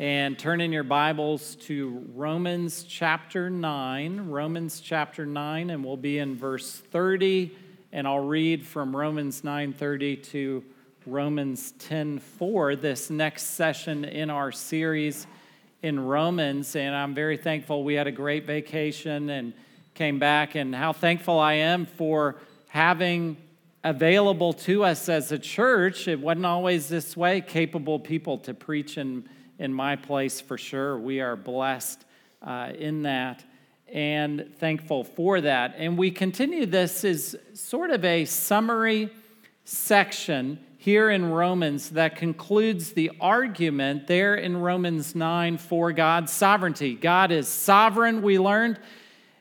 and turn in your Bibles to Romans chapter 9. Romans chapter 9, and we'll be in verse 30, and I'll read from Romans 9:30 to Romans 10:4 this next session in our series in Romans. And I'm very thankful we had a great vacation and came back, and how thankful I am for having available to us as a church. It wasn't always this way, capable people to preach and in my place for sure. We are blessed uh, in that and thankful for that. And we continue this as sort of a summary section here in Romans that concludes the argument there in Romans 9 for God's sovereignty. God is sovereign, we learned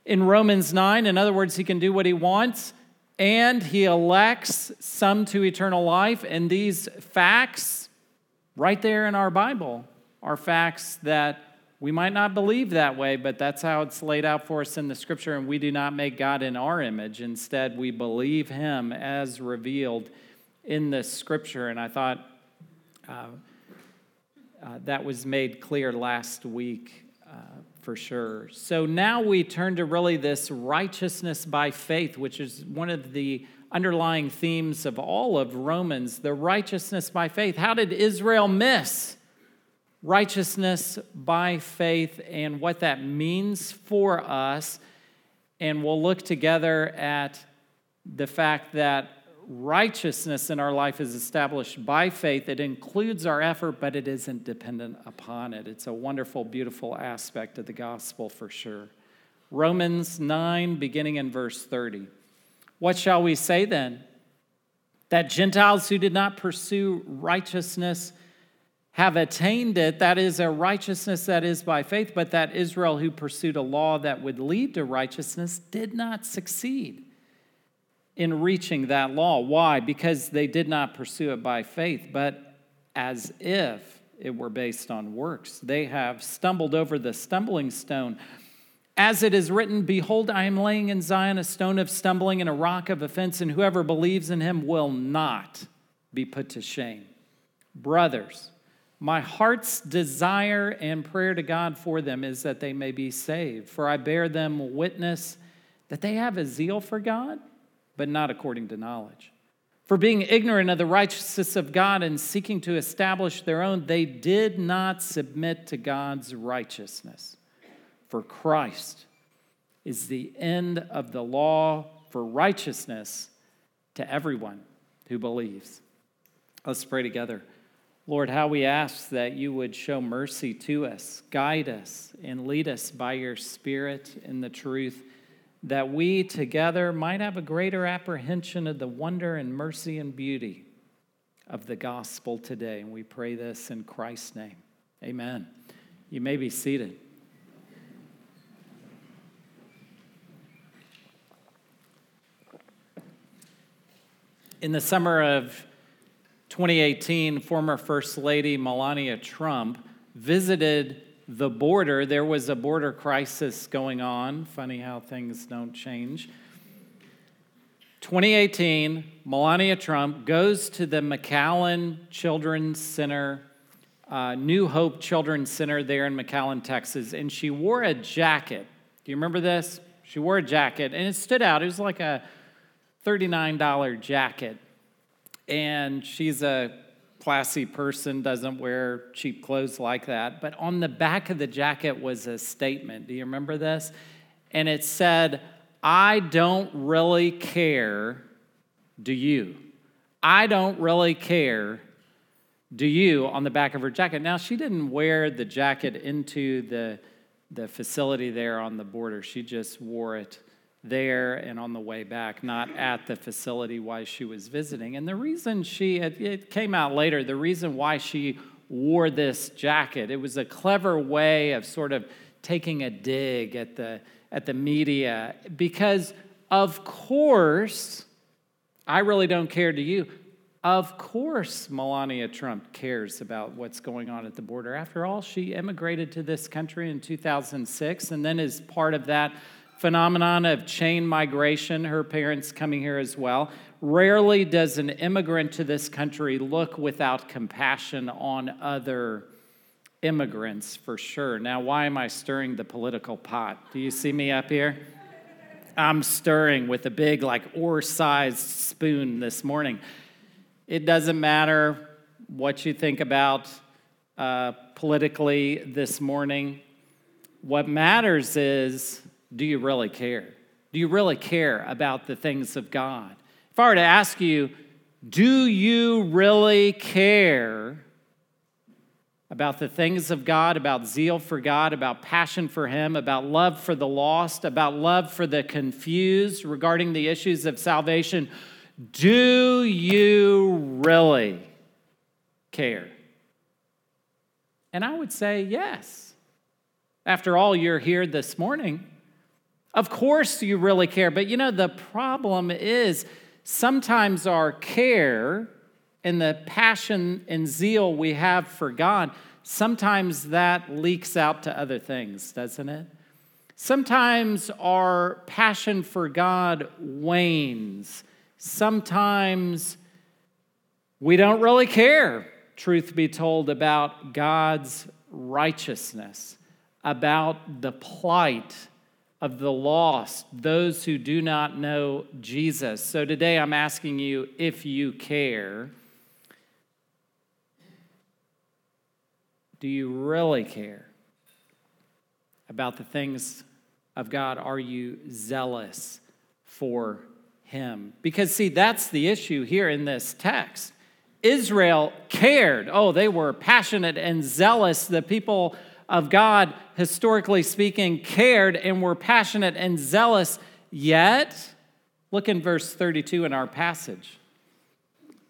in Romans 9. In other words, he can do what he wants, and he elects some to eternal life. And these facts, right there in our Bible, are facts that we might not believe that way, but that's how it's laid out for us in the scripture. And we do not make God in our image. Instead, we believe him as revealed in the scripture. And I thought uh, uh, that was made clear last week uh, for sure. So now we turn to really this righteousness by faith, which is one of the underlying themes of all of Romans the righteousness by faith. How did Israel miss? Righteousness by faith and what that means for us. And we'll look together at the fact that righteousness in our life is established by faith. It includes our effort, but it isn't dependent upon it. It's a wonderful, beautiful aspect of the gospel for sure. Romans 9, beginning in verse 30. What shall we say then? That Gentiles who did not pursue righteousness have attained it, that is a righteousness that is by faith, but that Israel, who pursued a law that would lead to righteousness, did not succeed in reaching that law. Why? Because they did not pursue it by faith, but as if it were based on works. They have stumbled over the stumbling stone. As it is written, Behold, I am laying in Zion a stone of stumbling and a rock of offense, and whoever believes in him will not be put to shame. Brothers, my heart's desire and prayer to God for them is that they may be saved. For I bear them witness that they have a zeal for God, but not according to knowledge. For being ignorant of the righteousness of God and seeking to establish their own, they did not submit to God's righteousness. For Christ is the end of the law for righteousness to everyone who believes. Let's pray together. Lord, how we ask that you would show mercy to us, guide us, and lead us by your Spirit in the truth, that we together might have a greater apprehension of the wonder and mercy and beauty of the gospel today. And we pray this in Christ's name. Amen. You may be seated. In the summer of 2018, former First Lady Melania Trump visited the border. There was a border crisis going on. Funny how things don't change. 2018, Melania Trump goes to the McAllen Children's Center, uh, New Hope Children's Center there in McAllen, Texas, and she wore a jacket. Do you remember this? She wore a jacket, and it stood out. It was like a $39 jacket and she's a classy person, doesn't wear cheap clothes like that. But on the back of the jacket was a statement. Do you remember this? And it said, I don't really care, do you? I don't really care, do you, on the back of her jacket. Now, she didn't wear the jacket into the, the facility there on the border, she just wore it there and on the way back, not at the facility why she was visiting. And the reason she, it came out later, the reason why she wore this jacket, it was a clever way of sort of taking a dig at the, at the media because, of course, I really don't care to you. Of course, Melania Trump cares about what's going on at the border. After all, she immigrated to this country in 2006 and then, as part of that, phenomenon of chain migration, her parents coming here as well. Rarely does an immigrant to this country look without compassion on other immigrants for sure. Now, why am I stirring the political pot? Do you see me up here? I'm stirring with a big, like, oar sized spoon this morning. It doesn't matter what you think about uh, politically this morning. What matters is do you really care? Do you really care about the things of God? If I were to ask you, do you really care about the things of God, about zeal for God, about passion for Him, about love for the lost, about love for the confused regarding the issues of salvation? Do you really care? And I would say yes. After all, you're here this morning. Of course, you really care. But you know, the problem is sometimes our care and the passion and zeal we have for God, sometimes that leaks out to other things, doesn't it? Sometimes our passion for God wanes. Sometimes we don't really care truth be told, about God's righteousness, about the plight of the lost, those who do not know Jesus. So today I'm asking you if you care. Do you really care about the things of God? Are you zealous for Him? Because, see, that's the issue here in this text. Israel cared. Oh, they were passionate and zealous. The people of God, historically speaking, cared and were passionate and zealous. Yet, look in verse 32 in our passage.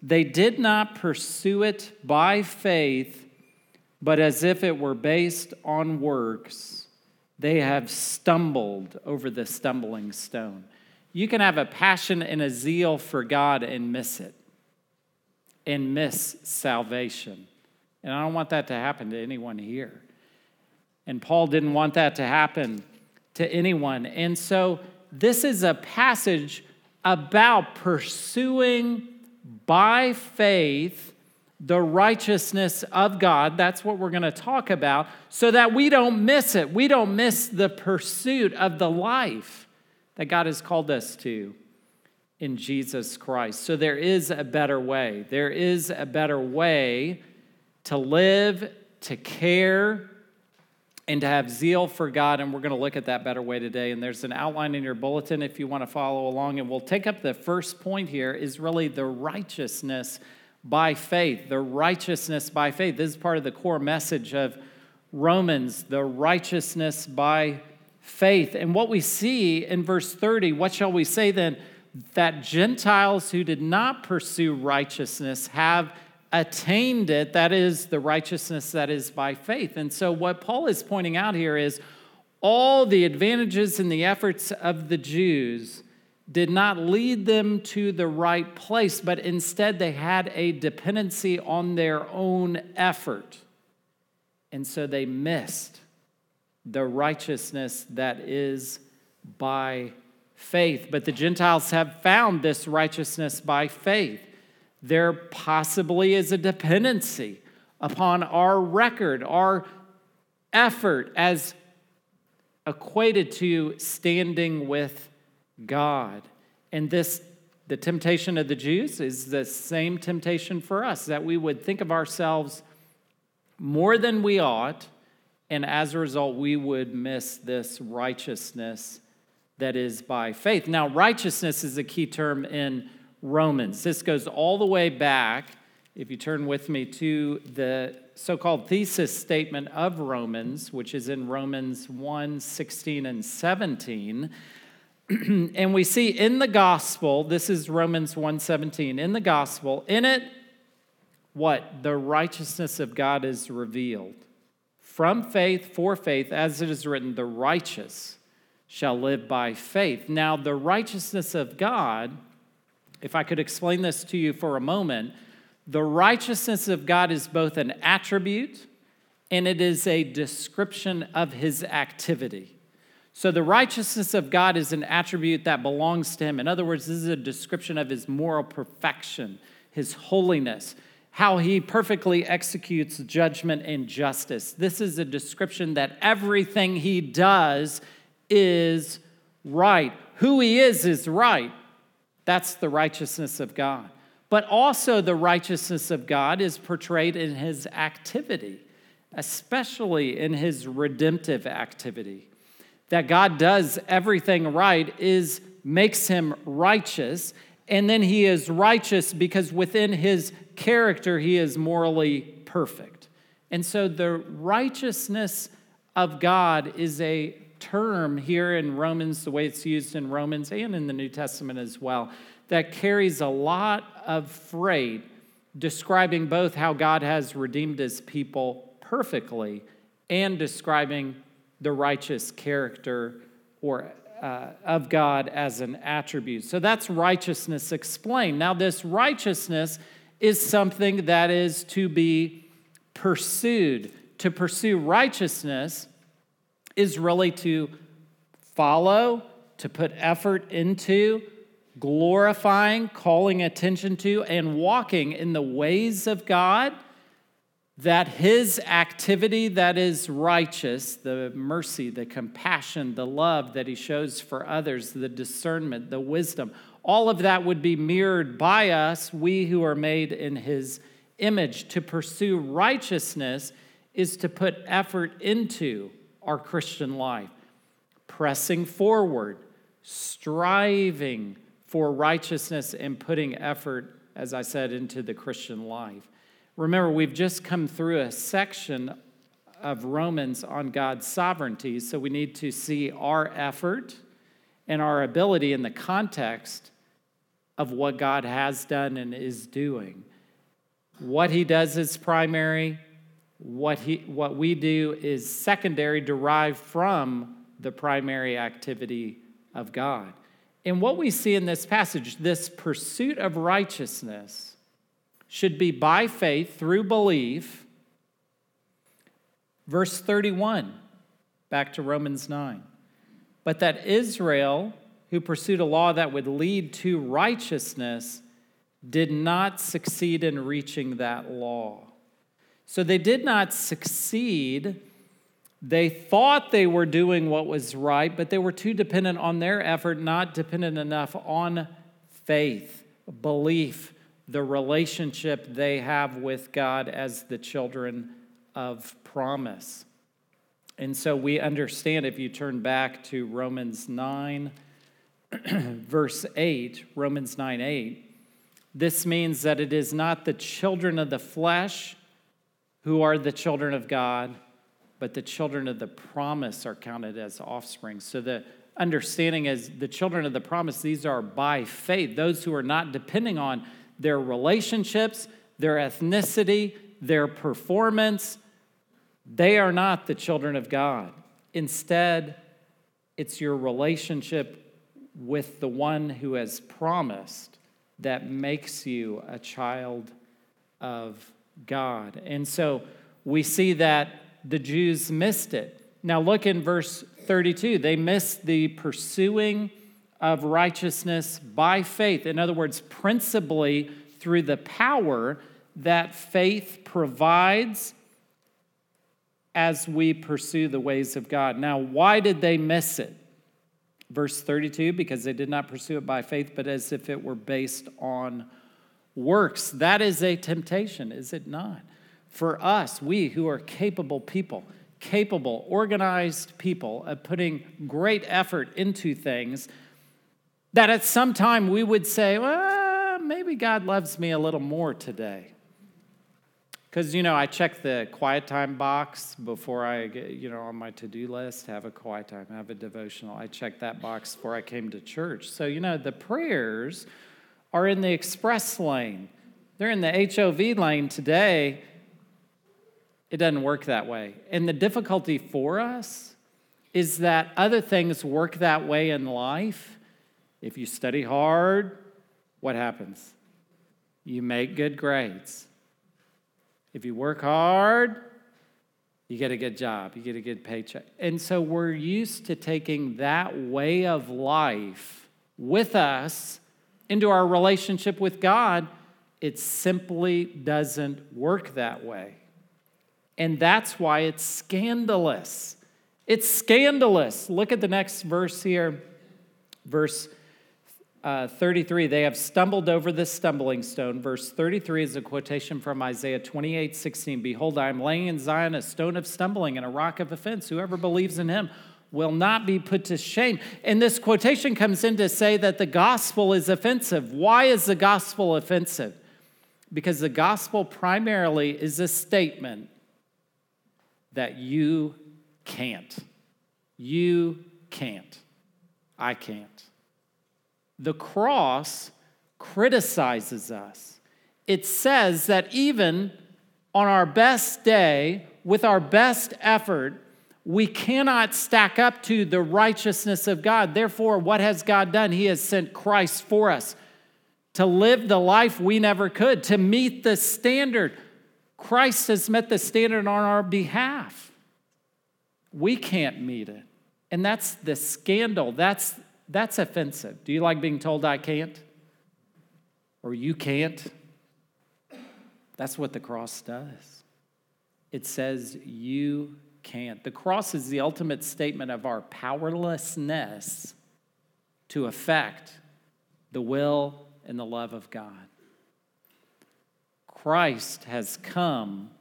They did not pursue it by faith, but as if it were based on works, they have stumbled over the stumbling stone. You can have a passion and a zeal for God and miss it and miss salvation. And I don't want that to happen to anyone here. And Paul didn't want that to happen to anyone. And so this is a passage about pursuing by faith the righteousness of God. That's what we're going to talk about so that we don't miss it. We don't miss the pursuit of the life that God has called us to in Jesus Christ. So there is a better way. There is a better way to live, to care, and to have zeal for God. And we're going to look at that better way today. And there's an outline in your bulletin if you want to follow along. And we'll take up the first point here is really the righteousness by faith. The righteousness by faith. This is part of the core message of Romans, the righteousness by faith. And what we see in verse 30, what shall we say then? that Gentiles who did not pursue righteousness have attained it, that is, the righteousness that is by faith. And so, what Paul is pointing out here is all the advantages and the efforts of the Jews did not lead them to the right place, but instead they had a dependency on their own effort. And so they missed the righteousness that is by faith, but the Gentiles have found this righteousness by faith. There possibly is a dependency upon our record, our effort as equated to standing with God. And this, the temptation of the Jews, is the same temptation for us that we would think of ourselves more than we ought, and as a result, we would miss this righteousness that is by faith. Now, righteousness is a key term in Romans. This goes all the way back, if you turn with me to the so called thesis statement of Romans, which is in Romans 1 16 and 17. and we see in the gospel, this is Romans 1 17, in the gospel, in it, what? The righteousness of God is revealed. From faith, for faith, as it is written, the righteous shall live by faith. Now, the righteousness of God, if I could explain this to you for a moment, the righteousness of God is both an attribute and it is a description of his activity. So, the righteousness of God is an attribute that belongs to him. In other words, this is a description of his moral perfection, his holiness, how he perfectly executes judgment and justice. This is a description that everything he does is right. Who he is is right. That's the righteousness of God. But also, the righteousness of God is portrayed in his activity, especially in his redemptive activity. That God does everything right is makes him righteous, and then he is righteous because within his character he is morally perfect. And so the righteousness of God is a term here in Romans, the way it's used in Romans and in the New Testament as well, that carries a lot of freight describing both how God has redeemed his people perfectly and describing the righteous character or uh, of God as an attribute. So that's righteousness explained. Now, this righteousness is something that is to be pursued. To pursue righteousness is really to follow, to put effort into, glorifying, calling attention to, and walking in the ways of God that his activity that is righteous, the mercy, the compassion, the love that he shows for others, the discernment, the wisdom, all of that would be mirrored by us, we who are made in his image. To pursue righteousness is to put effort into our Christian life, pressing forward, striving for righteousness, and putting effort, as I said, into the Christian life. Remember, we've just come through a section of Romans on God's sovereignty, so we need to see our effort and our ability in the context of what God has done and is doing. What he does is primary, what, he, what we do is secondary, derived from the primary activity of God. And what we see in this passage, this pursuit of righteousness, should be by faith through belief. Verse 31, back to Romans 9. But that Israel, who pursued a law that would lead to righteousness, did not succeed in reaching that law. So they did not succeed. They thought they were doing what was right, but they were too dependent on their effort, not dependent enough on faith, belief, the relationship they have with God as the children of promise. And so we understand if you turn back to Romans 9, verse 8, Romans 9 8, this means that it is not the children of the flesh who are the children of God, but the children of the promise are counted as offspring. So the understanding is the children of the promise, these are by faith, those who are not depending on their relationships, their ethnicity, their performance. They are not the children of God. Instead, it's your relationship with the one who has promised that makes you a child of God. And so we see that the Jews missed it. Now, look in verse 32. They missed the pursuing of righteousness by faith. In other words, principally through the power that faith provides as we pursue the ways of God. Now, why did they miss it? Verse 32 because they did not pursue it by faith, but as if it were based on works. That is a temptation, is it not? For us, we who are capable people, capable, organized people of putting great effort into things that at some time we would say, well, maybe God loves me a little more today. Because, you know, I check the quiet time box before I get, you know, on my to do list, have a quiet time, have a devotional. I checked that box before I came to church. So, you know, the prayers are in the express lane, they're in the HOV lane today. It doesn't work that way. And the difficulty for us is that other things work that way in life if you study hard, what happens? You make good grades. If you work hard, you get a good job, you get a good paycheck. And so we're used to taking that way of life with us into our relationship with God, It simply doesn't work that way. And that's why it's scandalous. It's scandalous. Look at the next verse here, verse uh, 33. They have stumbled over this stumbling stone. Verse 33 is a quotation from Isaiah 28 16. Behold, I am laying in Zion a stone of stumbling and a rock of offense. Whoever believes in him will not be put to shame. And this quotation comes in to say that the gospel is offensive. Why is the gospel offensive? Because the gospel primarily is a statement that you can't. You can't. I can't. The cross criticizes us. It says that even on our best day, with our best effort, we cannot stack up to the righteousness of God. Therefore, what has God done? He has sent Christ for us to live the life we never could, to meet the standard. Christ has met the standard on our behalf. We can't meet it. And that's the scandal. That's, that's offensive. Do you like being told I can't? Or you can't? That's what the cross does. It says you can't. The cross is the ultimate statement of our powerlessness to affect the will and the love of God. Christ has come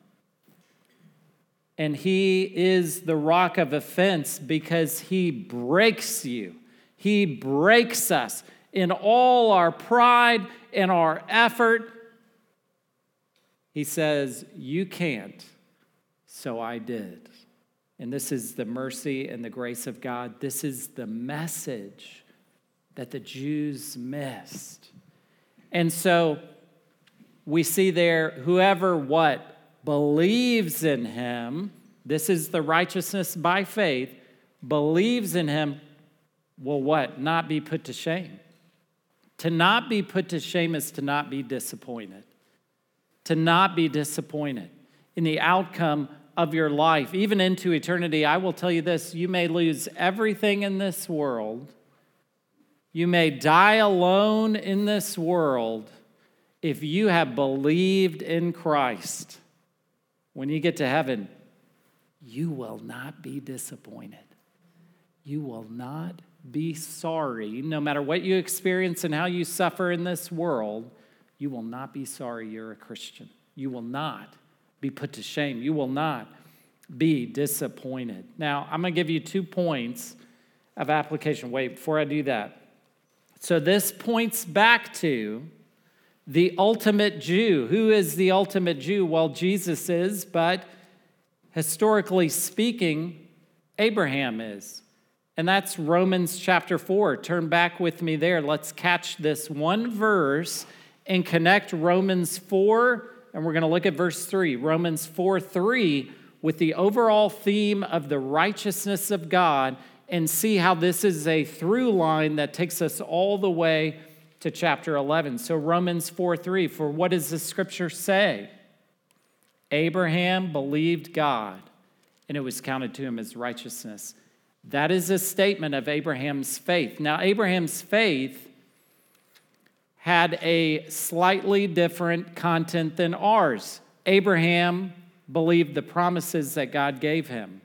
and he is the rock of offense because he breaks you. He breaks us in all our pride and our effort. He says, You can't, so I did. And this is the mercy and the grace of God. This is the message that the Jews missed. And so we see there whoever what? Believes in him, this is the righteousness by faith, believes in him will what? Not be put to shame. To not be put to shame is to not be disappointed. To not be disappointed in the outcome of your life, even into eternity, I will tell you this you may lose everything in this world. You may die alone in this world if you have believed in Christ. When you get to heaven, you will not be disappointed. You will not be sorry. No matter what you experience and how you suffer in this world, you will not be sorry you're a Christian. You will not be put to shame. You will not be disappointed. Now, I'm going to give you two points of application. Wait, before I do that. So, this points back to the ultimate Jew. Who is the ultimate Jew? Well, Jesus is, but historically speaking, Abraham is. And that's Romans chapter 4. Turn back with me there. Let's catch this one verse and connect Romans 4 and we're going to look at verse 3, Romans 4 3, with the overall theme of the righteousness of God, and see how this is a through line that takes us all the way to chapter 11. So, Romans 4 3, for what does the scripture say? Abraham believed God, and it was counted to him as righteousness. That is a statement of Abraham's faith. Now, Abraham's faith had a slightly different content than ours. Abraham believed the promises that God gave him.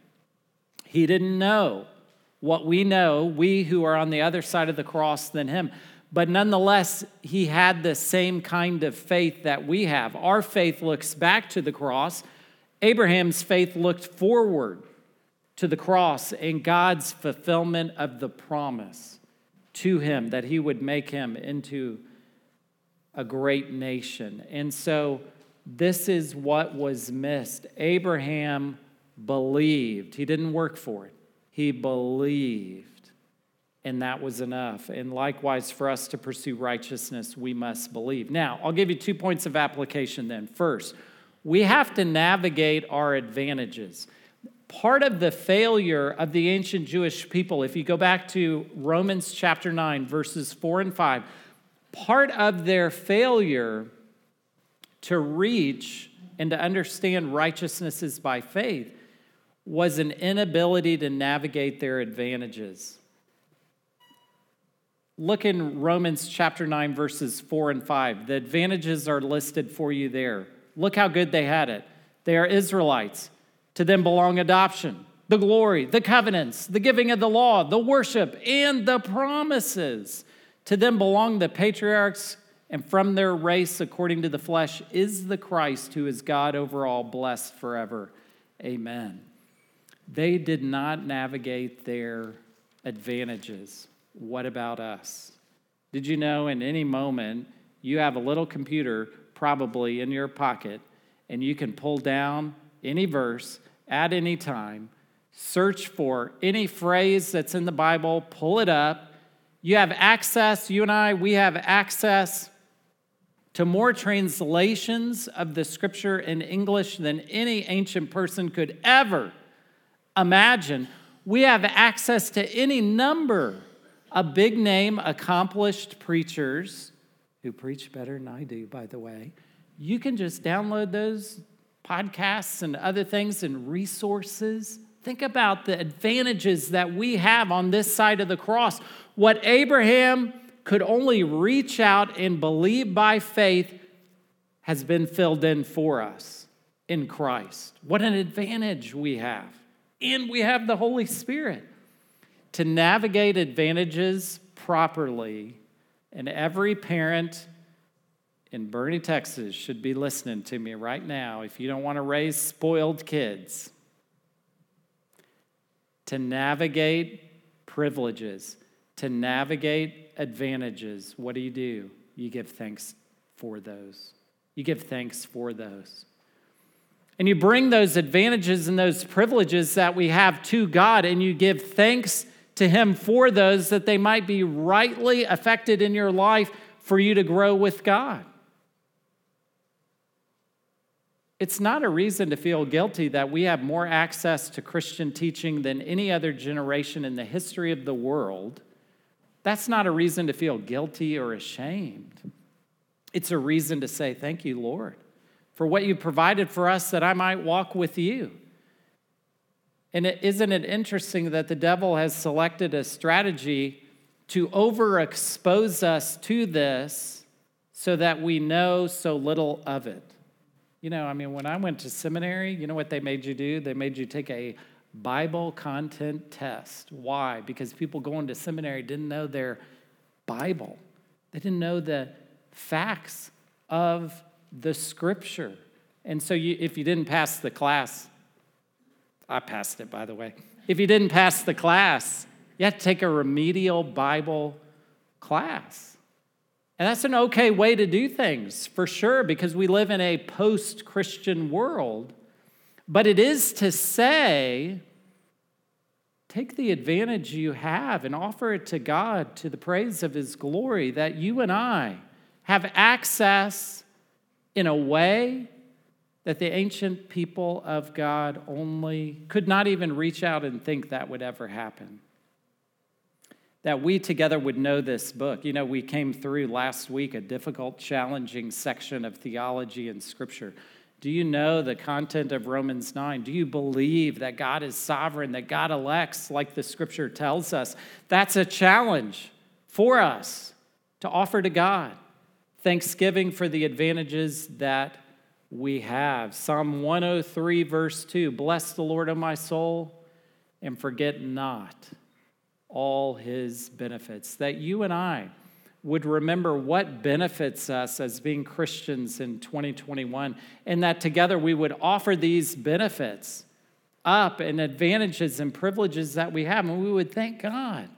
He didn't know what we know, we who are on the other side of the cross than him. But nonetheless, he had the same kind of faith that we have. Our faith looks back to the cross. Abraham's faith looked forward to the cross and God's fulfillment of the promise to him that he would make him into a great nation. And so this is what was missed. Abraham believed, he didn't work for it, he believed. And that was enough. And likewise, for us to pursue righteousness, we must believe. Now, I'll give you two points of application then. First, we have to navigate our advantages. Part of the failure of the ancient Jewish people, if you go back to Romans chapter 9, verses 4 and 5, part of their failure to reach and to understand righteousness is by faith was an inability to navigate their advantages. Look in Romans chapter 9, verses 4 and 5. The advantages are listed for you there. Look how good they had it. They are Israelites. To them belong adoption, the glory, the covenants, the giving of the law, the worship, and the promises. To them belong the patriarchs, and from their race, according to the flesh, is the Christ who is God over all, blessed forever. Amen. They did not navigate their advantages. What about us? Did you know in any moment you have a little computer probably in your pocket and you can pull down any verse at any time, search for any phrase that's in the Bible, pull it up. You have access, you and I, we have access to more translations of the scripture in English than any ancient person could ever imagine. We have access to any number of big name, accomplished preachers who preach better than I do, by the way. You can just download those podcasts and other things and resources. Think about the advantages that we have on this side of the cross. What Abraham could only reach out and believe by faith has been filled in for us in Christ. What an advantage we have. And we have the Holy Spirit to navigate advantages properly. And every parent in Boerne, Texas should be listening to me right now if you don't want to raise spoiled kids. To navigate privileges, to navigate advantages, what do you do? You give thanks for those. You give thanks for those. And you bring those advantages and those privileges that we have to God, and you give thanks to Him for those that they might be rightly affected in your life for you to grow with God. It's not a reason to feel guilty that we have more access to Christian teaching than any other generation in the history of the world. That's not a reason to feel guilty or ashamed. It's a reason to say, Thank you, Lord, for what you provided for us that I might walk with you. And is not it interesting that the devil has selected a strategy to overexpose us to this so that we know so little of it? You know, I mean, when I went to seminary, you know what they made you do? They made you take a Bible content test. Why? Because people going to seminary didn't know their Bible, they didn't know the facts of the scripture. And so, you, if you didn't pass the class, I passed it, by the way. If you didn't pass the class, you have to take a remedial Bible class. And that's an okay way to do things, for sure, because we live in a post Christian world. But it is to say, take the advantage you have and offer it to God to the praise of His glory, that you and I have access in a way that the ancient people of God only could not even reach out and think that would ever happen. That we together would know this book. You know, we came through last week a difficult, challenging section of theology and scripture. Do you know the content of Romans 9? Do you believe that God is sovereign, that God elects like the scripture tells us? That's a challenge for us to offer to God. Thanksgiving for the advantages that we have. Psalm 103, verse 2 Bless the Lord, O my soul, and forget not all his benefits. That you and I would remember what benefits us as being Christians in 2021, and that together we would offer these benefits up and advantages and privileges that we have, and we would thank God.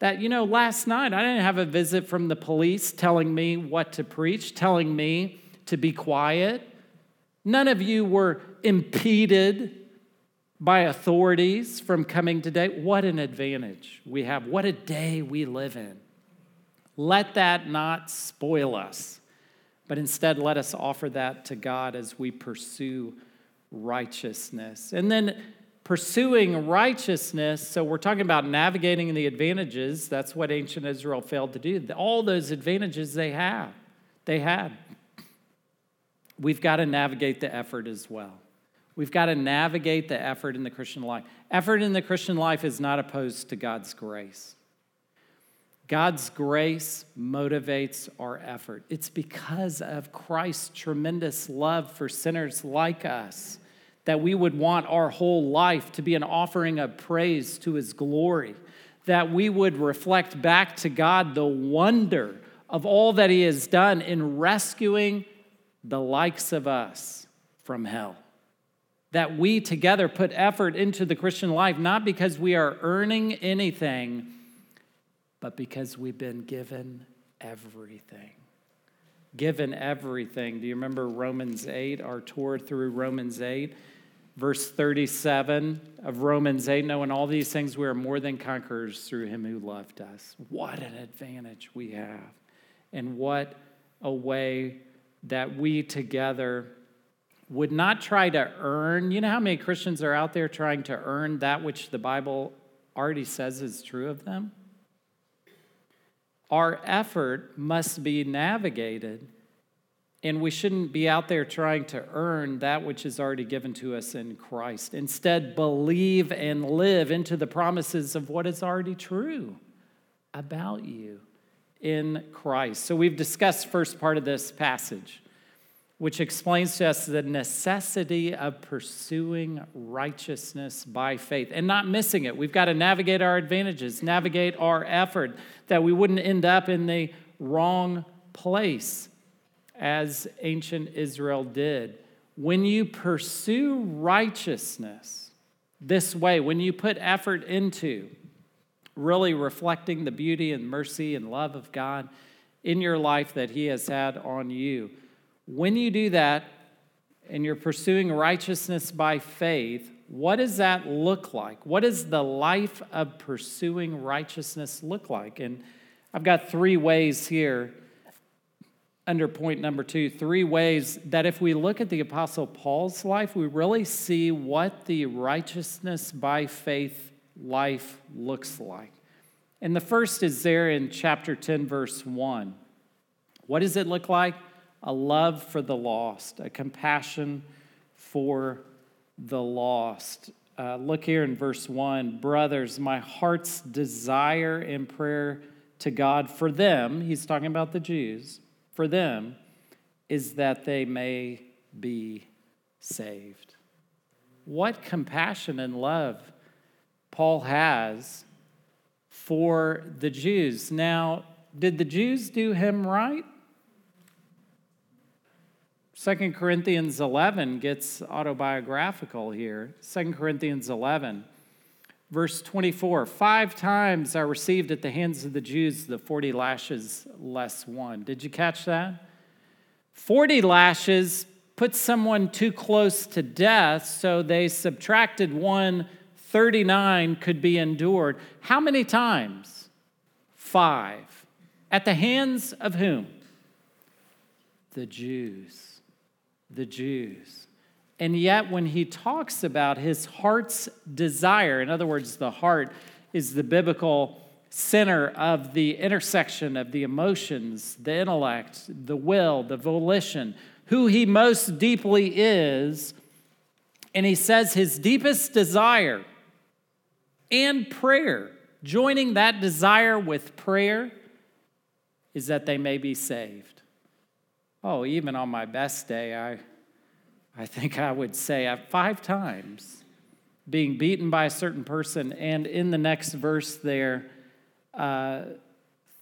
That, you know, last night I didn't have a visit from the police telling me what to preach, telling me to be quiet, None of you were impeded by authorities from coming today. What an advantage we have. What a day we live in. Let that not spoil us, but instead let us offer that to God as we pursue righteousness. And then pursuing righteousness, so we're talking about navigating the advantages. That's what ancient Israel failed to do. All those advantages they have, they had we've got to navigate the effort as well. We've got to navigate the effort in the Christian life. Effort in the Christian life is not opposed to God's grace. God's grace motivates our effort. It's because of Christ's tremendous love for sinners like us that we would want our whole life to be an offering of praise to his glory, that we would reflect back to God the wonder of all that he has done in rescuing the likes of us from hell. That we together put effort into the Christian life, not because we are earning anything but because we've been given everything. Given everything. Do you remember Romans 8, our tour through Romans 8? Verse 37 of Romans 8 knowing all these things, we are more than conquerors through him who loved us. What an advantage we have. And what a way that we together would not try to earn. You know how many Christians are out there trying to earn that which the Bible already says is true of them? Our effort must be navigated, and we shouldn't be out there trying to earn that which is already given to us in Christ. Instead, believe and live into the promises of what is already true about you in Christ. So we've discussed first part of this passage which explains to us the necessity of pursuing righteousness by faith and not missing it. We've got to navigate our advantages, navigate our effort, that we wouldn't end up in the wrong place as ancient Israel did. When you pursue righteousness this way, when you put effort into really reflecting the beauty and mercy and love of God in your life that He has had on you, when you do that and you're pursuing righteousness by faith, what does that look like? What does the life of pursuing righteousness look like? And I've got three ways here under point number two three ways that if we look at the Apostle Paul's life, we really see what the righteousness by faith life looks like. And the first is there in chapter 10, verse 1. What does it look like? A love for the lost, a compassion for the lost. Uh, look here in verse 1 Brothers, my heart's desire and prayer to God for them, he's talking about the Jews, for them, is that they may be saved. What compassion and love Paul has for the Jews. Now, did the Jews do him right? 2 Corinthians 11 gets autobiographical here. 2 Corinthians 11, verse 24 Five times I received at the hands of the Jews the 40 lashes less one. Did you catch that? 40 lashes put someone too close to death, so they subtracted one, 39 could be endured. How many times? Five. At the hands of whom? The Jews the Jews. And yet, when he talks about his heart's desire, in other words, the heart is the biblical center of the intersection of the emotions, the intellect, the will, the volition, who he most deeply is. And he says his deepest desire and prayer, joining that desire with prayer, is that they may be saved. Oh, even on my best day, I, I think I would say five times being beaten by a certain person. And in the next verse there, uh,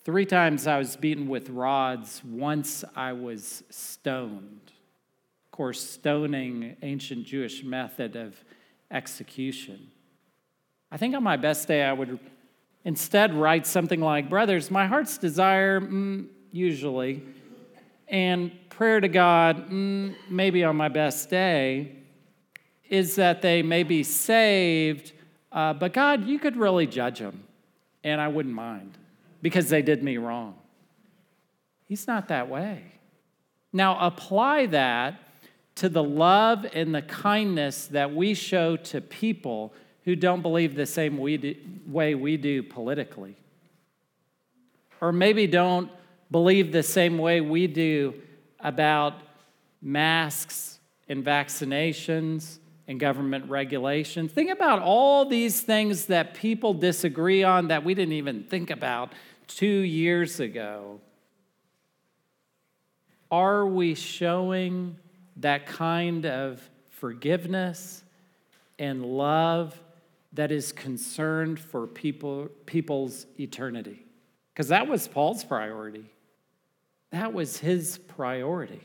three times I was beaten with rods, once I was stoned. Of course, stoning, ancient Jewish method of execution. I think on my best day, I would instead write something like, Brothers, my heart's desire, mm, usually, and prayer to God, mm, maybe on my best day, is that they may be saved, uh, but God, you could really judge them, and I wouldn't mind because they did me wrong. He's not that way. Now, apply that to the love and the kindness that we show to people who don't believe the same way we do politically, or maybe don't believe the same way we do about masks and vaccinations and government regulations. Think about all these things that people disagree on that we didn't even think about two years ago, are we showing that kind of forgiveness and love that is concerned for people, people's eternity? Because that was Paul's priority. That was his priority.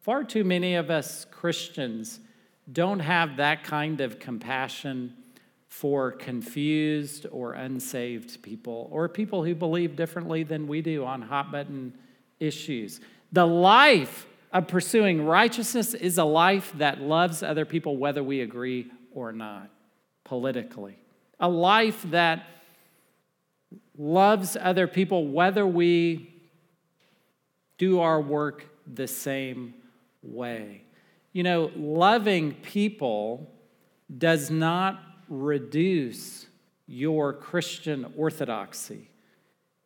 Far too many of us Christians don't have that kind of compassion for confused or unsaved people or people who believe differently than we do on hot button issues. The life of pursuing righteousness is a life that loves other people whether we agree or not politically. A life that loves other people whether we do our work the same way. You know, loving people does not reduce your Christian orthodoxy.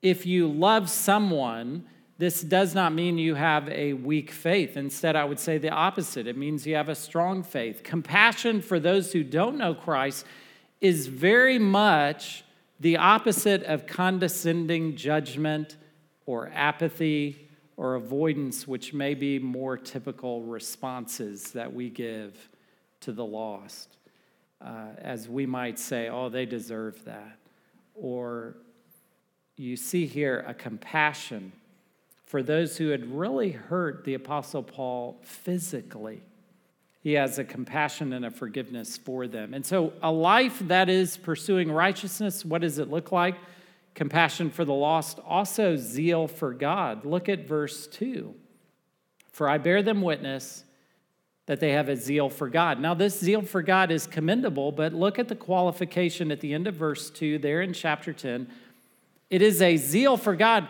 If you love someone, this does not mean you have a weak faith. Instead, I would say the opposite. It means you have a strong faith. Compassion for those who don't know Christ is very much the opposite of condescending judgment or apathy or avoidance, which may be more typical responses that we give to the lost. Uh, as we might say, oh, they deserve that. Or you see here a compassion for those who had really hurt the Apostle Paul physically. He has a compassion and a forgiveness for them. And so, a life that is pursuing righteousness, what does it look like? Compassion for the lost, also zeal for God. Look at verse 2. For I bear them witness that they have a zeal for God. Now, this zeal for God is commendable, but look at the qualification at the end of verse 2 there in chapter 10. It is a zeal for God,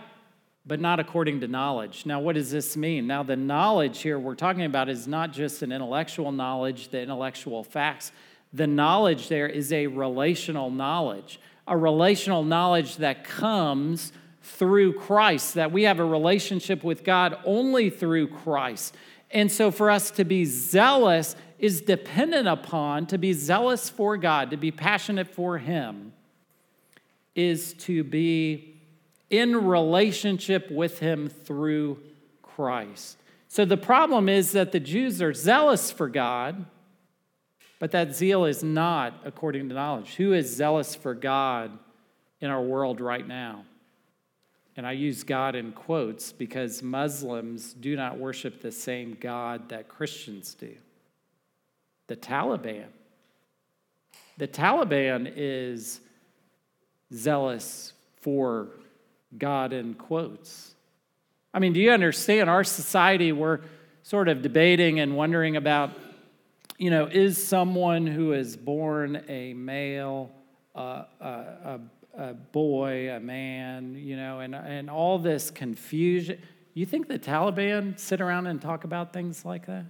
but not according to knowledge. Now, what does this mean? Now, the knowledge here we're talking about is not just an intellectual knowledge, the intellectual facts. The knowledge there is a relational knowledge a relational knowledge that comes through Christ, that we have a relationship with God only through Christ. And so for us to be zealous is dependent upon, to be zealous for God, to be passionate for Him, is to be in relationship with Him through Christ. So the problem is that the Jews are zealous for God but that zeal is not according to knowledge. Who is zealous for God in our world right now? And I use God in quotes because Muslims do not worship the same God that Christians do. The Taliban. The Taliban is zealous for God in quotes. I mean, do you understand? Our society, we're sort of debating and wondering about you know, is someone who is born a male, uh, a, a, a, boy, a man, you know, and, and all this confusion. You think the Taliban sit around and talk about things like that?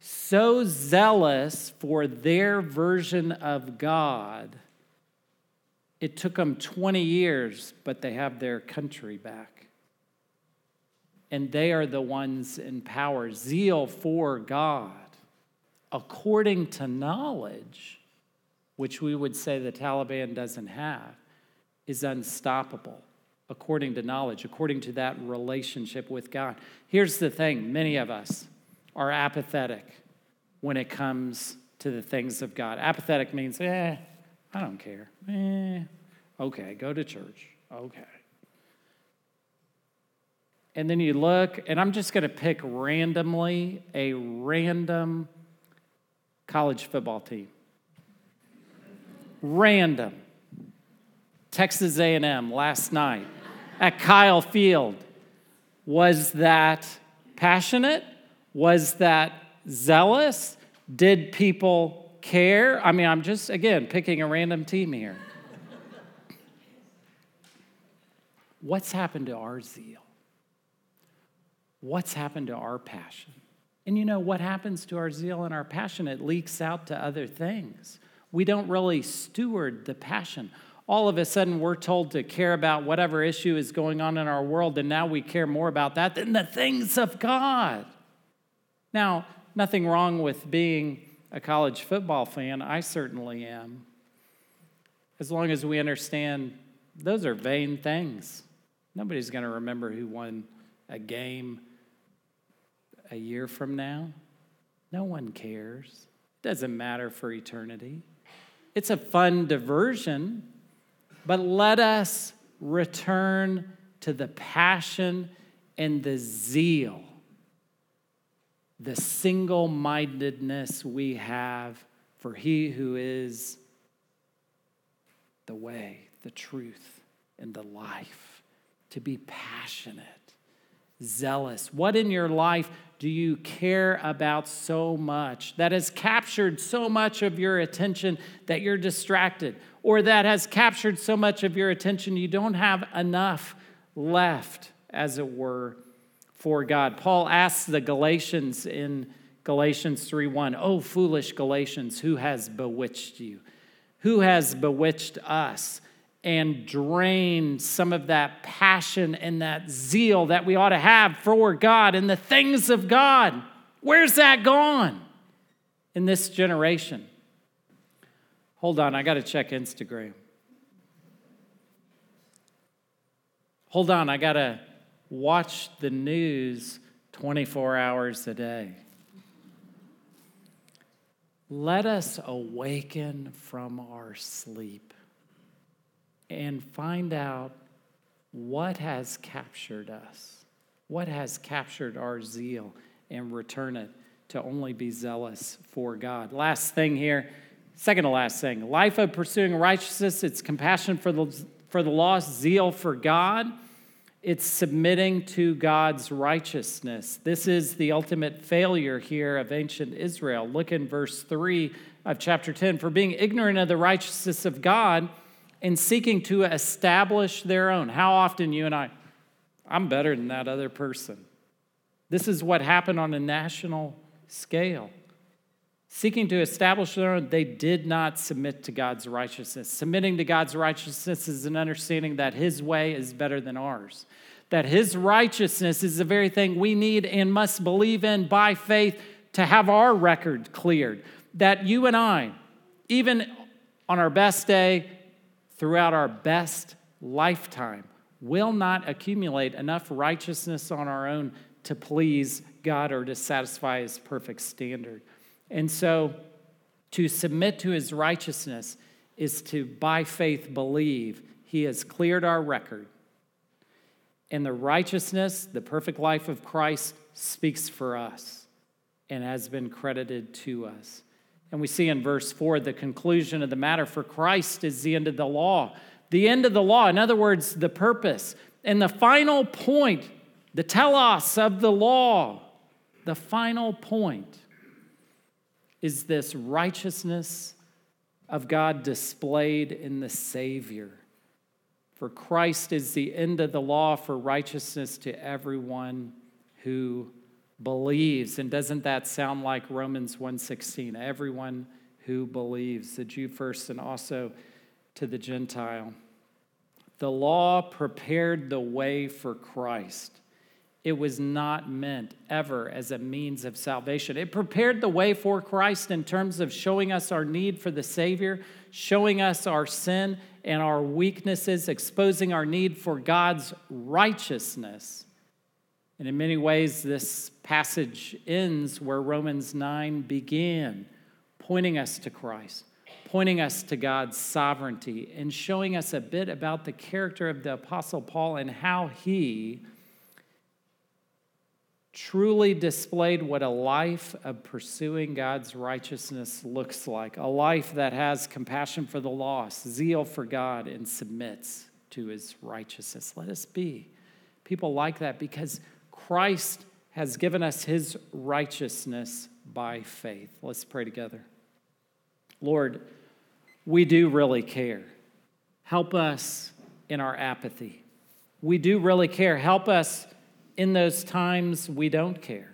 So zealous for their version of God, it took them 20 years, but they have their country back. And they are the ones in power. Zeal for God according to knowledge, which we would say the Taliban doesn't have, is unstoppable according to knowledge, according to that relationship with God. Here's the thing many of us are apathetic when it comes to the things of God. Apathetic means, eh, I don't care. Eh, okay, go to church. Okay. And then you look, and I'm just going to pick randomly a random college football team. Random. Texas A&M last night at Kyle Field. Was that passionate? Was that zealous? Did people care? I mean, I'm just, again, picking a random team here. What's happened to our zeal? What's happened to our passion? And you know what happens to our zeal and our passion? It leaks out to other things. We don't really steward the passion. All of a sudden, we're told to care about whatever issue is going on in our world, and now we care more about that than the things of God. Now, nothing wrong with being a college football fan. I certainly am. As long as we understand those are vain things. Nobody's going to remember who won a game a year from now. No one cares. It doesn't matter for eternity. It's a fun diversion, but let us return to the passion and the zeal, the single mindedness we have for He who is the way, the truth, and the life. To be passionate, zealous. What in your life do you care about so much that has captured so much of your attention that you're distracted, or that has captured so much of your attention you don't have enough left, as it were, for God? Paul asks the Galatians in Galatians 3 1, "Oh foolish Galatians, who has bewitched you? Who has bewitched us?" And drain some of that passion and that zeal that we ought to have for God and the things of God. Where's that gone in this generation? Hold on, I got to check Instagram. Hold on, I got to watch the news 24 hours a day. Let us awaken from our sleep and find out what has captured us, what has captured our zeal, and return it to only be zealous for God. Last thing here, second to last thing life of pursuing righteousness, it's compassion for the, for the lost, zeal for God. It's submitting to God's righteousness. This is the ultimate failure here of ancient Israel. Look in verse 3 of chapter 10. For being ignorant of the righteousness of God, in seeking to establish their own. How often you and I, I'm better than that other person. This is what happened on a national scale. Seeking to establish their own, they did not submit to God's righteousness. Submitting to God's righteousness is an understanding that His way is better than ours, that His righteousness is the very thing we need and must believe in by faith to have our record cleared. That you and I, even on our best day, throughout our best lifetime will not accumulate enough righteousness on our own to please God or to satisfy his perfect standard. And so to submit to his righteousness is to, by faith, believe he has cleared our record. And the righteousness, the perfect life of Christ, speaks for us and has been credited to us. And we see in verse 4 the conclusion of the matter for Christ is the end of the law. The end of the law, in other words, the purpose. And the final point, the telos of the law, the final point is this righteousness of God displayed in the Savior. For Christ is the end of the law for righteousness to everyone who believes and doesn't that sound like Romans 1:16 everyone who believes the Jew first and also to the Gentile the law prepared the way for Christ it was not meant ever as a means of salvation. It prepared the way for Christ in terms of showing us our need for the Savior, showing us our sin and our weaknesses, exposing our need for God's righteousness. And in many ways, this passage ends where Romans 9 began, pointing us to Christ, pointing us to God's sovereignty, and showing us a bit about the character of the Apostle Paul and how he truly displayed what a life of pursuing God's righteousness looks like a life that has compassion for the lost, zeal for God, and submits to his righteousness. Let us be people like that because Christ has given us his righteousness by faith. Let's pray together. Lord, we do really care. Help us in our apathy. We do really care. Help us in those times we don't care.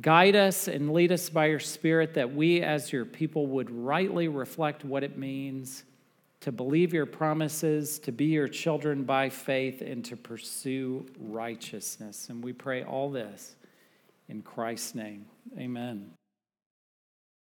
Guide us and lead us by your Spirit that we, as your people, would rightly reflect what it means to believe your promises, to be your children by faith, and to pursue righteousness. And we pray all this in Christ's name. Amen.